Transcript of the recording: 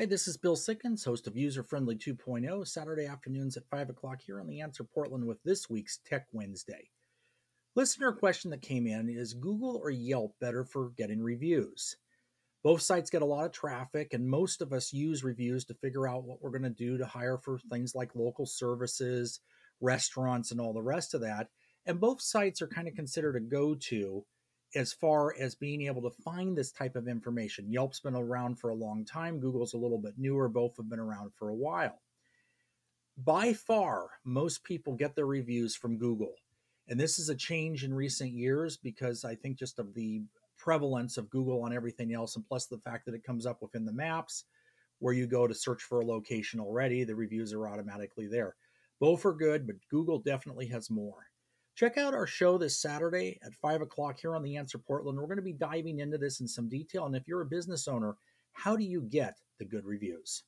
Hi, this is Bill Sikkens, host of User Friendly 2.0, Saturday afternoons at 5 o'clock here on The Answer Portland with this week's Tech Wednesday. Listener question that came in is Google or Yelp better for getting reviews? Both sites get a lot of traffic, and most of us use reviews to figure out what we're going to do to hire for things like local services, restaurants, and all the rest of that. And both sites are kind of considered a go to as far as being able to find this type of information. Yelp's been around for a long time, Google's a little bit newer, both have been around for a while. By far, most people get their reviews from Google. And this is a change in recent years because I think just of the prevalence of Google on everything else, and plus the fact that it comes up within the maps where you go to search for a location already, the reviews are automatically there. Both are good, but Google definitely has more. Check out our show this Saturday at 5 o'clock here on The Answer Portland. We're going to be diving into this in some detail. And if you're a business owner, how do you get the good reviews?